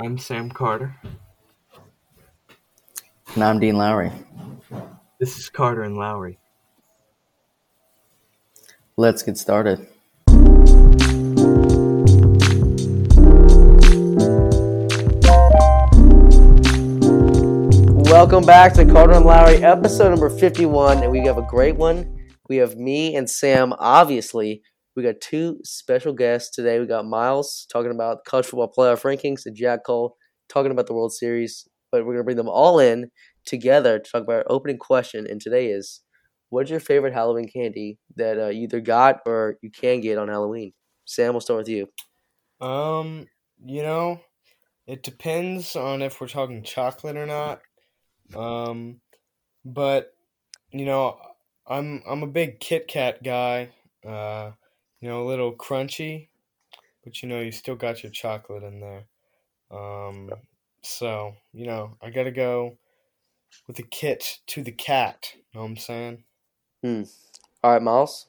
I'm Sam Carter. And I'm Dean Lowry. This is Carter and Lowry. Let's get started. Welcome back to Carter and Lowry, episode number 51, and we have a great one. We have me and Sam, obviously. We got two special guests today. We got Miles talking about college football playoff rankings and Jack Cole talking about the World Series. But we're going to bring them all in together to talk about our opening question. And today is what's your favorite Halloween candy that uh, you either got or you can get on Halloween? Sam, we'll start with you. Um, you know, it depends on if we're talking chocolate or not. Um, but you know, I'm I'm a big Kit Kat guy. Uh, you know, a little crunchy, but you know, you still got your chocolate in there. Um, so you know, I gotta go with the kit to the cat. You know what I'm saying? Hmm. All right, Miles.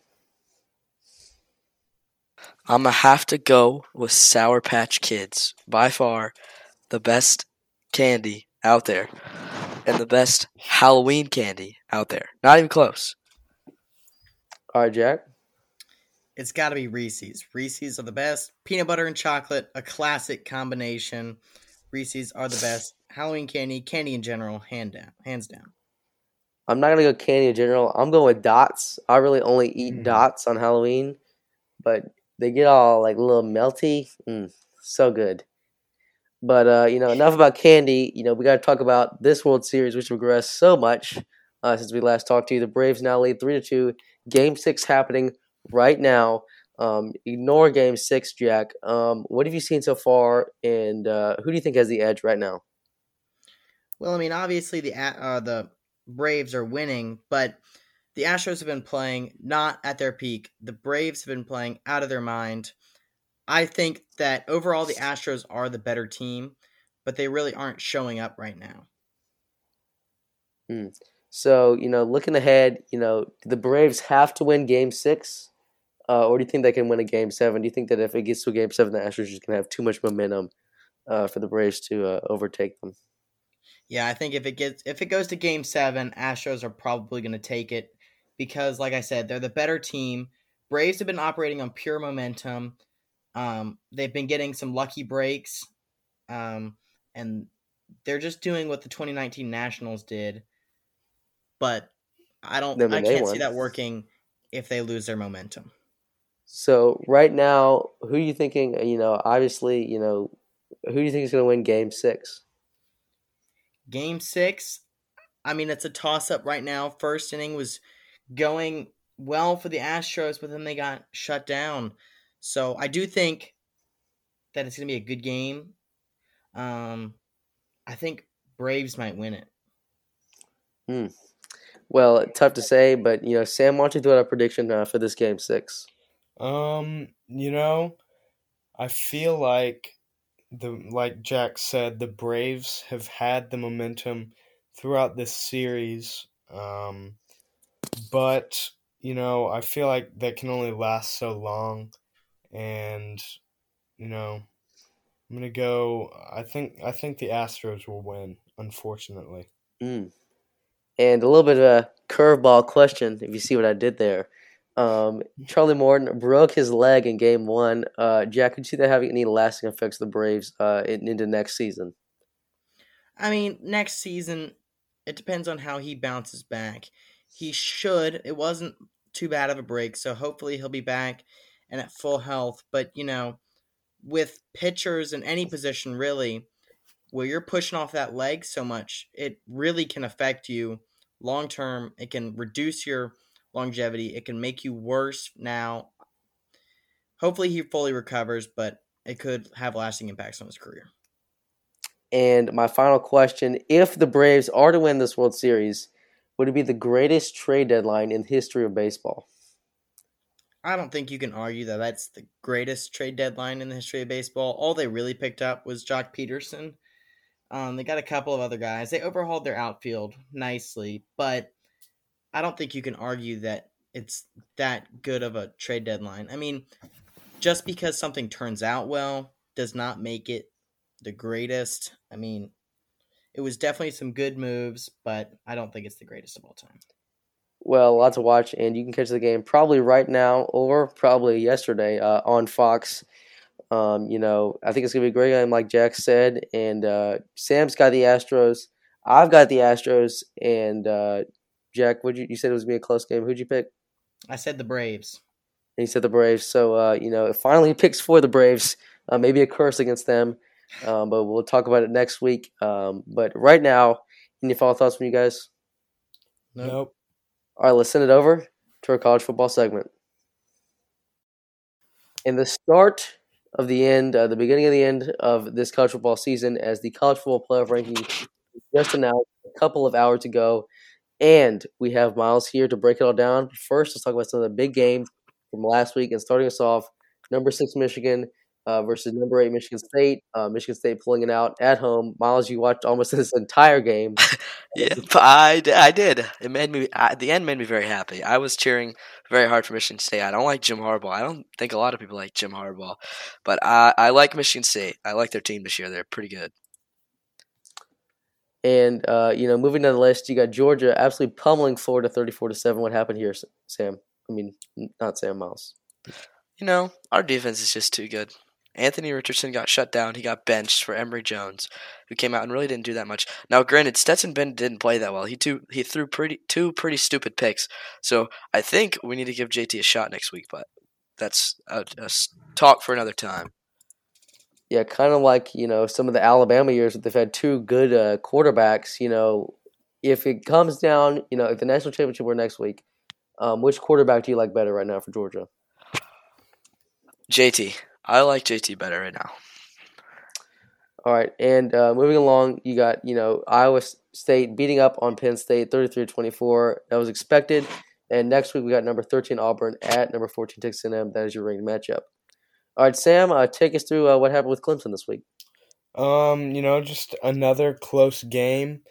I'm gonna have to go with Sour Patch Kids. By far, the best candy out there, and the best Halloween candy out there. Not even close. All right, Jack. It's got to be Reese's. Reese's are the best. Peanut butter and chocolate, a classic combination. Reese's are the best. Halloween candy, candy in general, hand down, hands down. I'm not gonna go candy in general. I'm going with dots. I really only eat Mm. dots on Halloween, but they get all like a little melty. Mm, so good. But uh, you know, enough about candy. You know, we got to talk about this World Series, which regressed so much uh, since we last talked to you. The Braves now lead three to two. Game six happening right now. Um, ignore Game six, Jack. Um, what have you seen so far, and uh, who do you think has the edge right now? Well, I mean, obviously the uh, the Braves are winning, but the Astros have been playing not at their peak. The Braves have been playing out of their mind. I think that overall the Astros are the better team, but they really aren't showing up right now. So, you know, looking ahead, you know, the Braves have to win game six? Uh, or do you think they can win a game seven? Do you think that if it gets to game seven, the Astros are just going to have too much momentum uh, for the Braves to uh, overtake them? Yeah, I think if it gets if it goes to game seven, Astros are probably going to take it because, like I said, they're the better team. Braves have been operating on pure momentum. Um, they've been getting some lucky breaks, um, and they're just doing what the 2019 Nationals did. But I don't, I can't see that working if they lose their momentum. So, right now, who are you thinking, you know, obviously, you know, who do you think is going to win game six? Game six, I mean, it's a toss up right now. First inning was going well for the Astros, but then they got shut down. So I do think that it's going to be a good game. Um, I think Braves might win it. Hmm. Well, tough to say, but, you know, Sam, why don't you throw out a prediction uh, for this game six? Um, you know, I feel like the like Jack said, the Braves have had the momentum throughout this series. Um, but you know, I feel like that can only last so long, and you know, I'm gonna go. I think I think the Astros will win. Unfortunately, Mm. And a little bit of a curveball question, if you see what I did there. Um, Charlie Morton broke his leg in game one. Uh, Jack, could you see that having any lasting effects the Braves uh, in, into next season? I mean, next season, it depends on how he bounces back. He should. It wasn't too bad of a break, so hopefully he'll be back and at full health. But, you know, with pitchers in any position, really, where you're pushing off that leg so much, it really can affect you long term. It can reduce your longevity, it can make you worse now. Hopefully he fully recovers, but it could have lasting impacts on his career. And my final question if the Braves are to win this World Series, would it be the greatest trade deadline in the history of baseball? I don't think you can argue that that's the greatest trade deadline in the history of baseball. All they really picked up was Joc Pederson. Um, they got a couple of other guys. They overhauled their outfield nicely, but I don't think you can argue that it's that good of a trade deadline. I mean, just because something turns out well does not make it the greatest. I mean, it was definitely some good moves, but I don't think it's the greatest of all time. Well, a lot to watch, and you can catch the game probably right now or probably yesterday uh, on Fox. Um, you know, I think it's gonna be a great game, like Jack said. And uh, Sam's got the Astros. I've got the Astros, and uh, Jack, would you you said it was gonna be a close game? Who'd you pick? I said the Braves. And he said the Braves. So uh, you know, finally picks for the Braves. Uh, maybe a curse against them, um, but we'll talk about it next week. Um, but right now, any final thoughts from you guys? Nope. All right, let's send it over to our college football segment. In the start of the end, uh, the beginning of the end of this college football season, as the college football playoff ranking just announced a couple of hours ago, and we have Miles here to break it all down. First, let's talk about some of the big games from last week, and starting us off, number six Michigan uh, versus number eight Michigan State. Uh, Michigan State pulling it out at home. Miles, you watched almost this entire game. Yeah, I, I did. It made me at the end made me very happy. I was cheering very hard for Michigan State. I don't like Jim Harbaugh. I don't think a lot of people like Jim Harbaugh, but I I like Michigan State. I like their team this year. They're pretty good. And uh, you know, moving down the list, you got Georgia absolutely pummeling Florida, thirty-four to seven. What happened here, Sam? I mean, not Sam Miles. You know, our defense is just too good. Anthony Richardson got shut down. He got benched for Emory Jones, who came out and really didn't do that much. Now, granted, Stetson Bennett didn't play that well. He too, he threw pretty two pretty stupid picks. So I think we need to give JT a shot next week. But that's a talk for another time. Yeah, kind of like you know some of the Alabama years that they've had two good uh, quarterbacks. You know, if it comes down, you know, if the national championship were next week, um, which quarterback do you like better right now for Georgia? JT, I like JT better right now. All right, and uh, moving along, you got you know Iowa State beating up on Penn State, 33-24. That was expected. And next week we got number thirteen Auburn at number fourteen Texas A&M. That is your ranked matchup. All right, Sam, uh, take us through uh, what happened with Clemson this week. Um, you know, just another close game,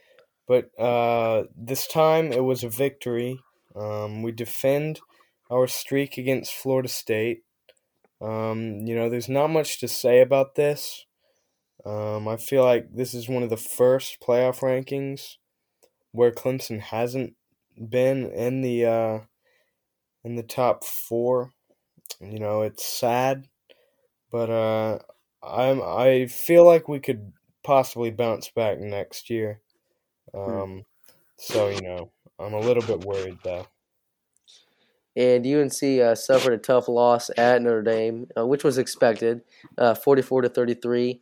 but uh, this time it was a victory. Um, we defend our streak against Florida State. Um, you know, there's not much to say about this. Um, I feel like this is one of the first playoff rankings where Clemson hasn't been in the uh, in the top four. You know, it's sad, but uh, I'm I feel like we could possibly bounce back next year. Um, so you know, I'm a little bit worried though. And UNC uh, suffered a tough loss at Notre Dame, uh, which was expected, uh, 44 to 33.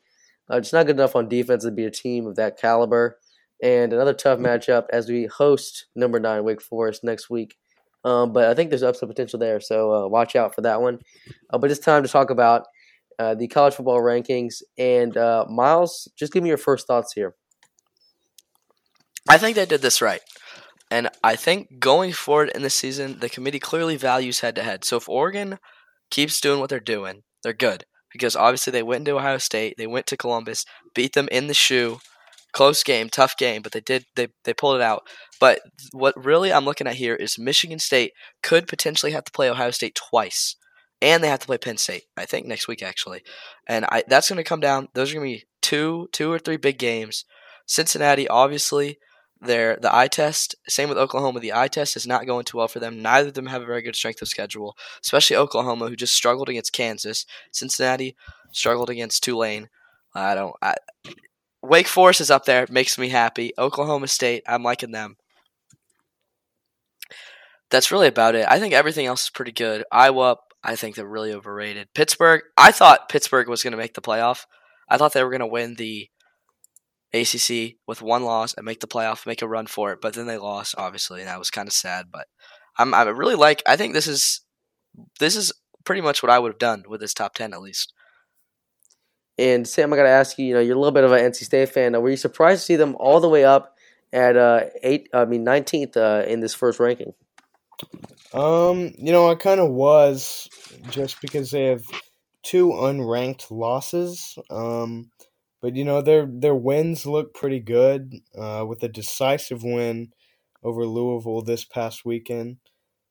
Uh, just not good enough on defense to be a team of that caliber. And another tough matchup as we host number nine Wake Forest next week. Um, but I think there's upside potential there, so uh, watch out for that one. Uh, but it's time to talk about uh, the college football rankings. And uh, Miles, just give me your first thoughts here. I think they did this right. And I think going forward in the season, the committee clearly values head to head. So if Oregon keeps doing what they're doing, they're good. Because obviously they went into Ohio State, they went to Columbus, beat them in the shoe. Close game, tough game, but they did they, they pulled it out. But what really I'm looking at here is Michigan State could potentially have to play Ohio State twice. And they have to play Penn State, I think, next week actually. And I that's gonna come down. Those are gonna be two two or three big games. Cincinnati, obviously, their the eye test. Same with Oklahoma. The eye test is not going too well for them. Neither of them have a very good strength of schedule, especially Oklahoma, who just struggled against Kansas. Cincinnati struggled against Tulane. I don't. I, Wake Forest is up there. Makes me happy. Oklahoma State. I'm liking them. That's really about it. I think everything else is pretty good. Iowa. I think they're really overrated. Pittsburgh. I thought Pittsburgh was going to make the playoff. I thought they were going to win the ACC with one loss and make the playoff, make a run for it. But then they lost, obviously, and that was kind of sad. But I'm I really like. I think this is this is pretty much what I would have done with this top ten at least. And Sam, I got to ask you, you know, you're a little bit of an NC State fan. Now, were you surprised to see them all the way up at uh, eight? I mean, 19th uh, in this first ranking? Um, you know, I kind of was just because they have two unranked losses. Um, but you know, their their wins look pretty good. Uh, with a decisive win over Louisville this past weekend.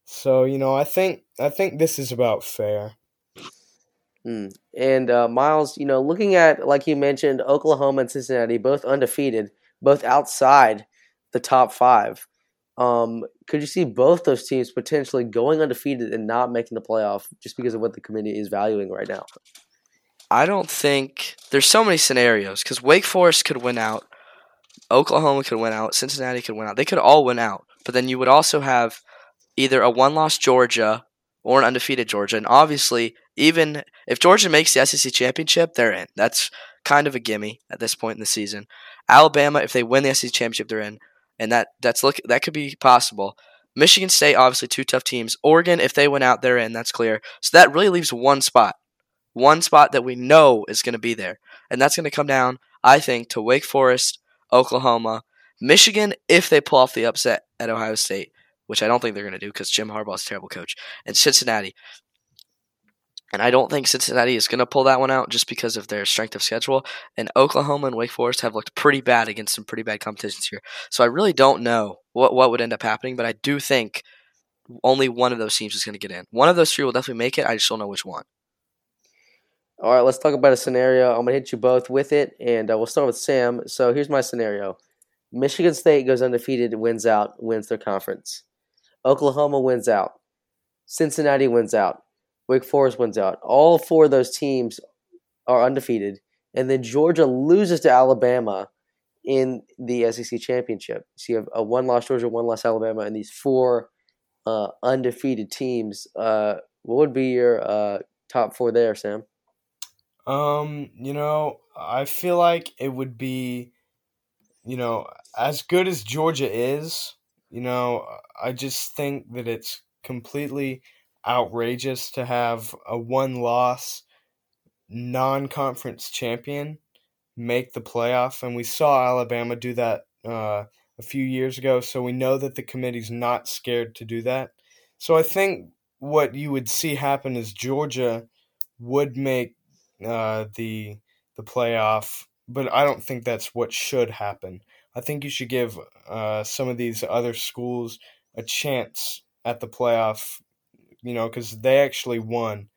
So you know, I think I think this is about fair. Mm. And uh, Miles, you know, looking at like you mentioned, Oklahoma and Cincinnati both undefeated, both outside the top five. Um, could you see both those teams potentially going undefeated and not making the playoff just because of what the committee is valuing right now? I don't think there's so many scenarios because Wake Forest could win out, Oklahoma could win out, Cincinnati could win out. They could all win out, but then you would also have either a one-loss Georgia or an undefeated Georgia, and obviously, even if Georgia makes the SEC championship, they're in. That's kind of a gimme at this point in the season. Alabama, if they win the SEC championship, they're in, and that that's look that could be possible. Michigan State, obviously, two tough teams. Oregon, if they went out, they're in. That's clear. So that really leaves one spot one spot that we know is going to be there. And that's going to come down, I think, to Wake Forest, Oklahoma, Michigan, if they pull off the upset at Ohio State, which I don't think they're going to do because Jim Harbaugh's a terrible coach, and Cincinnati. And I don't think Cincinnati is going to pull that one out just because of their strength of schedule. And Oklahoma and Wake Forest have looked pretty bad against some pretty bad competitions here. So I really don't know what, what would end up happening, but I do think only one of those teams is going to get in. One of those three will definitely make it. I just don't know which one. All right, let's talk about a scenario. I'm going to hit you both with it, and uh, we'll start with Sam. So here's my scenario Michigan State goes undefeated, wins out, wins their conference. Oklahoma wins out. Cincinnati wins out. Wake Forest wins out. All four of those teams are undefeated. And then Georgia loses to Alabama in the SEC championship. So you have a one loss Georgia, one loss Alabama, and these four uh, undefeated teams. Uh, what would be your uh, top four there, Sam? Um, you know, I feel like it would be, you know, as good as Georgia is, you know, I just think that it's completely outrageous to have a one loss non conference champion make the playoff. And we saw Alabama do that uh, a few years ago. So we know that the committee's not scared to do that. So I think what you would see happen is Georgia would make uh, the the playoff, but I don't think that's what should happen. I think you should give uh, some of these other schools a chance at the playoff, you know, because they actually won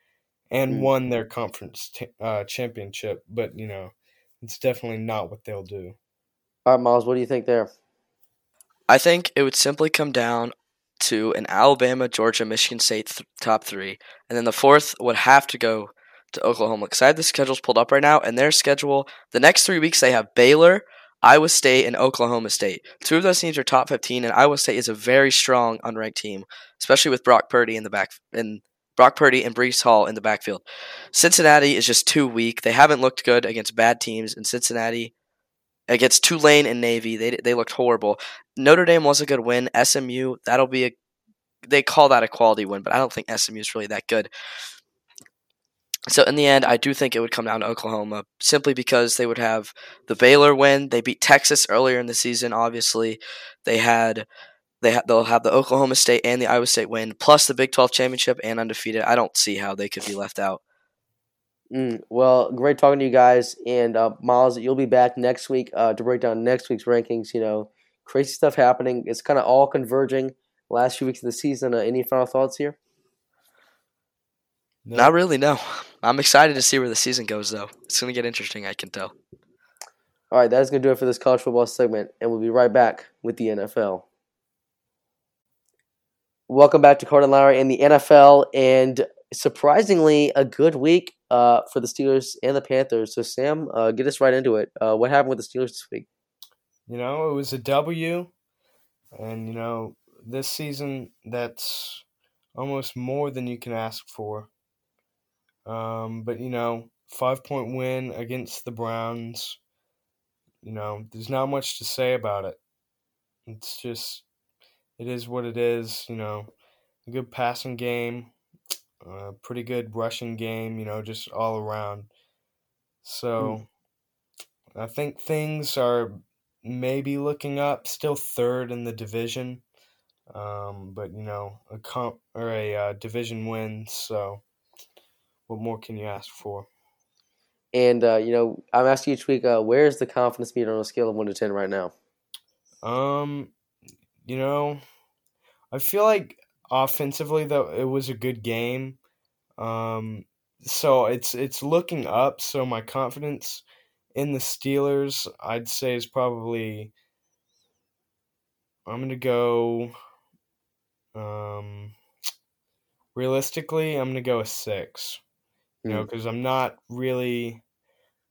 and mm. won their conference t- uh, championship. But you know, it's definitely not what they'll do. All right, Miles, what do you think there? I think it would simply come down to an Alabama, Georgia, Michigan State th- top three, and then the fourth would have to go to Oklahoma because I have the schedules pulled up right now, and their schedule the next three weeks they have Baylor, Iowa State, and Oklahoma State. Two of those teams are top 15, and Iowa State is a very strong unranked team, especially with Brock Purdy in the back and Brock Purdy and Breece Hall in the backfield. Cincinnati is just too weak. They haven't looked good against bad teams in Cincinnati. Against Tulane and Navy, they they looked horrible. Notre Dame was a good win. SMU, that'll be a they call that a quality win, but I don't think SMU is really that good. So in the end, I do think it would come down to Oklahoma simply because they would have the Baylor win. They beat Texas earlier in the season. Obviously, they had they ha- they'll have the Oklahoma State and the Iowa State win plus the Big Twelve championship and undefeated. I don't see how they could be left out. Mm, well, great talking to you guys, and uh, Miles, you'll be back next week uh, to break down next week's rankings. You know, crazy stuff happening. It's kind of all converging. Last few weeks of the season. Uh, any final thoughts here? No. Not really, no. I'm excited to see where the season goes, though. It's going to get interesting, I can tell. All right, that's going to do it for this college football segment, and we'll be right back with the NFL. Welcome back to Carter and Lowry in the NFL, and surprisingly, a good week uh, for the Steelers and the Panthers. So, Sam, uh, get us right into it. Uh, what happened with the Steelers this week? You know, it was a W, and, you know, this season, that's almost more than you can ask for. Um, but you know, five point win against the Browns. You know, there's not much to say about it. It's just, it is what it is. You know, a good passing game, a pretty good rushing game. You know, just all around. So, mm. I think things are maybe looking up. Still third in the division, um, but you know, a comp or a uh, division win. So what more can you ask for? And uh, you know, I'm asking each week, uh, where's the confidence meter on a scale of one to ten right now? Um, you know, I feel like offensively though it was a good game. Um, so it's it's looking up. So my confidence in the Steelers, I'd say, is probably. I'm gonna go. Um, realistically, I'm gonna go a six. You know, Mm. because I'm not really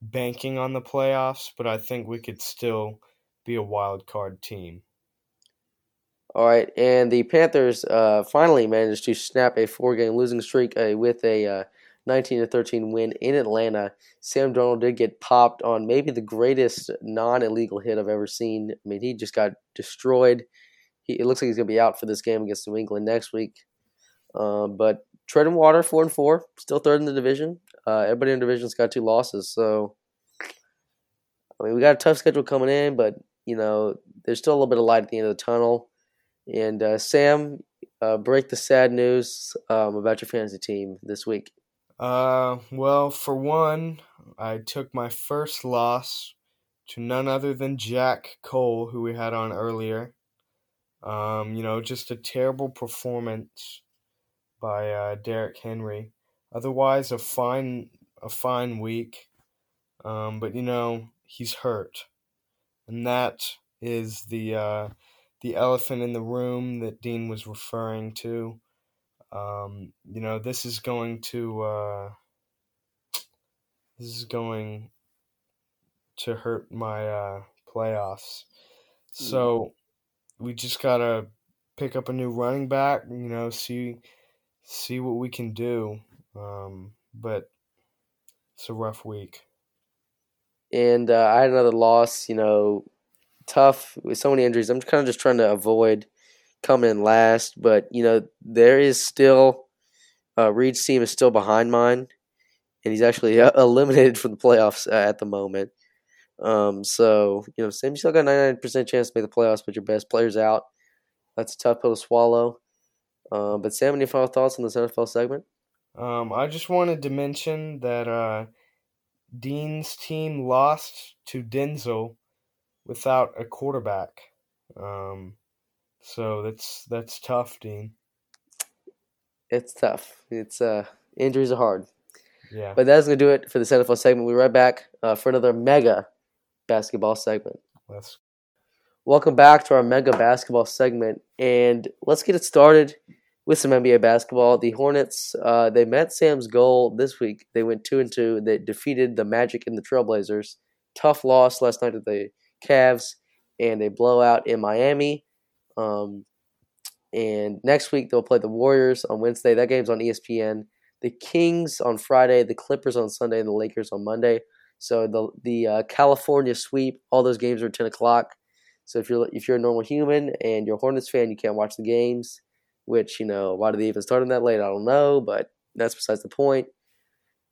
banking on the playoffs, but I think we could still be a wild card team. All right, and the Panthers uh, finally managed to snap a four-game losing streak uh, with a uh, 19 to 13 win in Atlanta. Sam Darnold did get popped on maybe the greatest non-illegal hit I've ever seen. I mean, he just got destroyed. He, it looks like he's going to be out for this game against New England next week. Um, but treading water, four and four, still third in the division. Uh, everybody in the division's got two losses, so I mean, we got a tough schedule coming in, but you know, there's still a little bit of light at the end of the tunnel. And uh, Sam, uh, break the sad news um, about your fantasy team this week. Uh, well, for one, I took my first loss to none other than Jack Cole, who we had on earlier. Um, you know, just a terrible performance by uh, Derrick Henry. Otherwise, a fine, a fine week. Um, but you know, he's hurt, and that is the uh, the elephant in the room that Dean was referring to. Um, you know, this is going to uh, this is going to hurt my uh, playoffs. So we just gotta pick up a new running back. You know, see see what we can do. Um, but it's a rough week. And uh, I had another loss. You know, tough with so many injuries. I'm kind of just trying to avoid coming in last, but you know, there is still uh, Reed's team is still behind mine, and he's actually eliminated from the playoffs uh, at the moment. Um, so you know, Sam, you still got 99% chance to make the playoffs, but your best player's out. That's a tough pill to swallow. Uh, but Sam, any final thoughts on this NFL segment? Um, I just wanted to mention that uh, Dean's team lost to Denzel without a quarterback. Um, so that's that's tough, Dean. It's tough. It's uh, injuries are hard. Yeah. But that's gonna do it for this NFL segment. We'll be right back uh, for another mega basketball segment. Let's Welcome back to our mega basketball segment, and let's get it started with some NBA basketball. The Hornets uh, they met Sam's goal this week. They went two and two. They defeated the Magic and the Trailblazers. Tough loss last night to the Cavs, and a blowout in Miami. Um, and next week they'll play the Warriors on Wednesday. That game's on ESPN. The Kings on Friday, the Clippers on Sunday, and the Lakers on Monday. So the the uh, California sweep, all those games are ten o'clock. So if you're if you're a normal human and you're a Hornets fan, you can't watch the games. Which you know, why did they even start them that late? I don't know, but that's besides the point.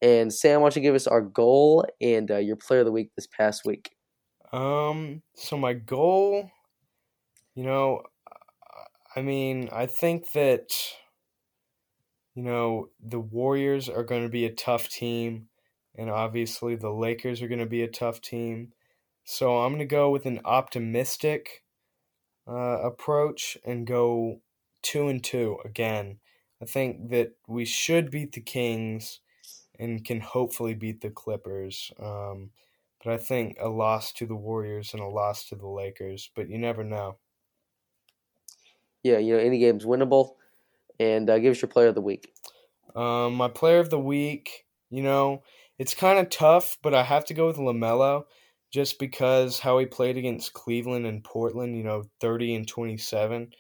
And Sam, why don't you give us our goal and uh, your player of the week this past week? Um, so my goal, you know, I mean, I think that, you know, the Warriors are going to be a tough team, and obviously the Lakers are going to be a tough team. So I'm going to go with an optimistic uh, approach and go two and two again. I think that we should beat the Kings and can hopefully beat the Clippers. Um, but I think a loss to the Warriors and a loss to the Lakers, but you never know. Yeah, you know, any game's winnable. And uh, give us your player of the week. Um, my player of the week, you know, it's kind of tough, but I have to go with LaMelo just because how he played against Cleveland and Portland, you know, 30 and 27.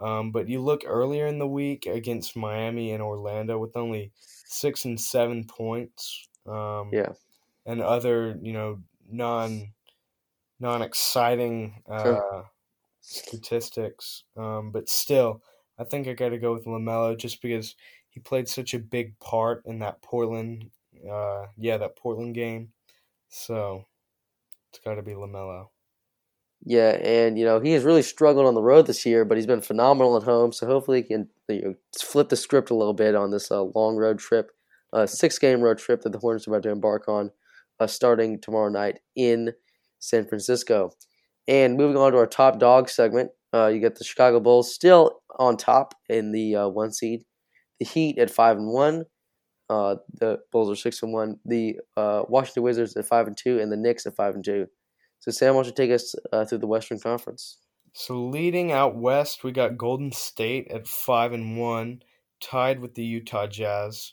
Um, but you look earlier in the week against Miami and Orlando with only six and seven points. Um, Yeah. And other, you know, non non exciting uh, Sure. statistics. Um, but still, I think I got to go with Lamelo just because he played such a big part in that Portland, uh, yeah, that Portland game. So it's got to be Lamelo. Yeah, and you know he has really struggled on the road this year, but he's been phenomenal at home. So hopefully he can you know, flip the script a little bit on this uh, long road trip, uh, six game road trip that the Hornets are about to embark on, uh, starting tomorrow night in San Francisco. And moving on to our top dog segment, uh, you get the Chicago Bulls still on top in the uh, one seed, the Heat at five and one, Uh, the Bulls are six and one. The Washington Wizards at five and two, and the Knicks at five and two. So Sam, why don't you take us uh, through the Western Conference? So leading out west, we got Golden State at five and one, tied with the Utah Jazz.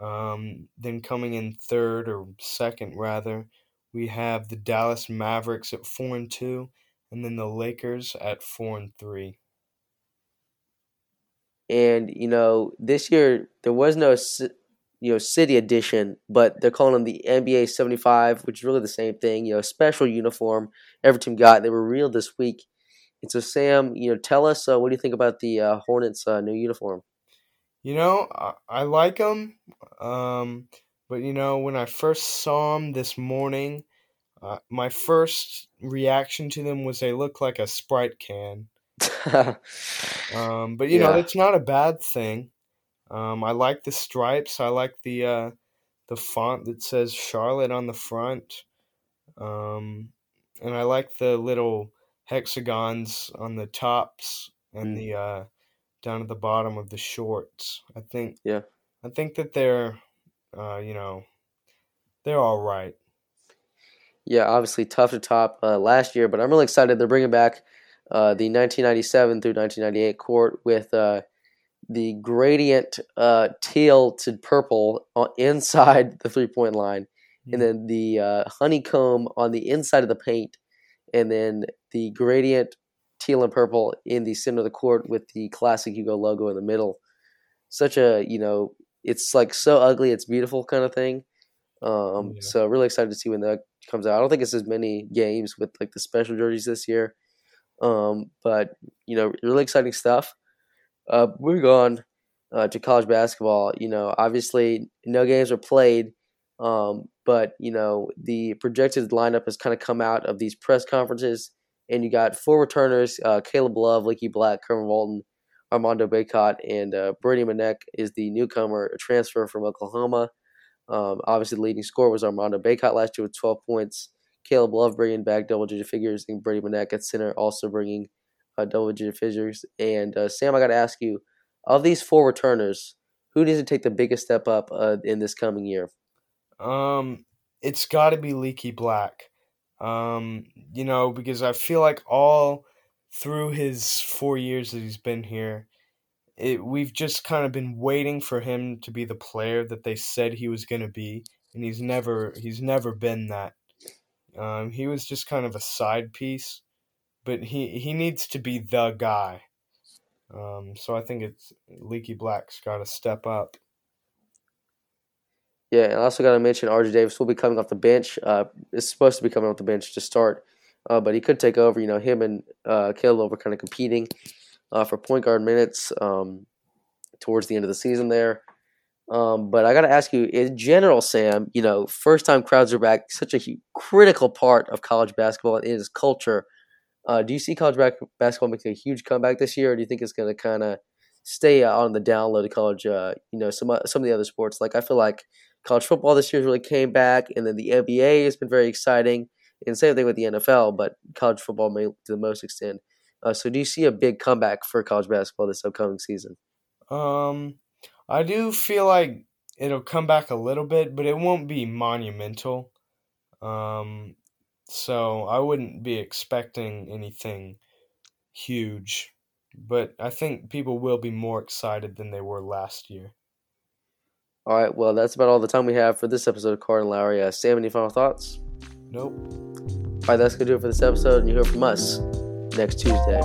Um, then coming in third or second rather, we have the Dallas Mavericks at four and two, and then the Lakers at four and three. And you know, this year there was no you know city edition, but they're calling them the NBA 75, which is really the same thing. You know, special uniform every team got. They were real this week. And so, Sam, you know, tell us uh, what do you think about the uh, Hornets' uh, new uniform? You know, I, I like them, um, but you know, when I first saw them this morning, uh, my first reaction to them was they look like a Sprite can. um, but you yeah. know, it's not a bad thing. Um, I like the stripes. I like the uh, the font that says Charlotte on the front, um, and I like the little hexagons on the tops and mm. the uh, down at the bottom of the shorts. I think. Yeah. I think that they're, uh, you know, they're all right. Yeah, obviously tough to top uh, last year, but I'm really excited they're bringing back uh, the 1997 through 1998 court with uh, the gradient uh, teal to purple on, inside the three point line, mm-hmm. and then the uh, honeycomb on the inside of the paint, and then the gradient teal and purple in the center of the court with the classic Hugo logo in the middle. Such a you know, it's like so ugly, it's beautiful kind of thing. Um, yeah. So really excited to see when that comes out. I don't think it's as many games with like the special jerseys this year, um, but you know, really exciting stuff. Uh, moving on uh, to college basketball, you know, obviously no games are played, um, but you know the projected lineup has kind of come out of these press conferences, and you got four returners: uh, Caleb Love, Leaky Black, Kerwin Walton, Armando Bacot, and uh, Brady Manek is the newcomer, a transfer from Oklahoma. Um, obviously, the leading scorer was Armando Bacot last year with 12 points. Caleb Love bringing back double digit figures, and Brady Manek at center also bringing uh, double digit figures. And uh, Sam, I got to ask you, of these four returners, who needs to take the biggest step up uh, in this coming year? Um, it's got to be Leaky Black. Um, you know, because I feel like all through his four years that he's been here, it, we've just kind of been waiting for him to be the player that they said he was going to be, and he's never he's never been that. Um, he was just kind of a side piece, but he he needs to be the guy. Um, so I think it's Leaky Black's got to step up. Yeah, and I also got to mention RJ Davis will be coming off the bench. Uh, is supposed to be coming off the bench to start, uh, but he could take over. You know, him and uh, Caleb were kind of competing uh, for point guard minutes um, towards the end of the season there. Um, but I got to ask you, in general, Sam, you know, first time crowds are back, such a critical part of college basketball and its culture. Uh, do you see college back- basketball making a huge comeback this year, or do you think it's going to kind of stay on the down low to college? Uh, you know, some some of the other sports. Like I feel like college football this year really came back, and then the NBA has been very exciting, and same thing with the NFL. But college football may to the most extent. Uh, so, do you see a big comeback for college basketball this upcoming season? Um, I do feel like it'll come back a little bit, but it won't be monumental. Um, so I wouldn't be expecting anything huge, but I think people will be more excited than they were last year. All right, well, that's about all the time we have for this episode of Card and Lowry. Uh, Sam, any final thoughts? Nope. All right, that's going to do it for this episode, and you hear from us next Tuesday.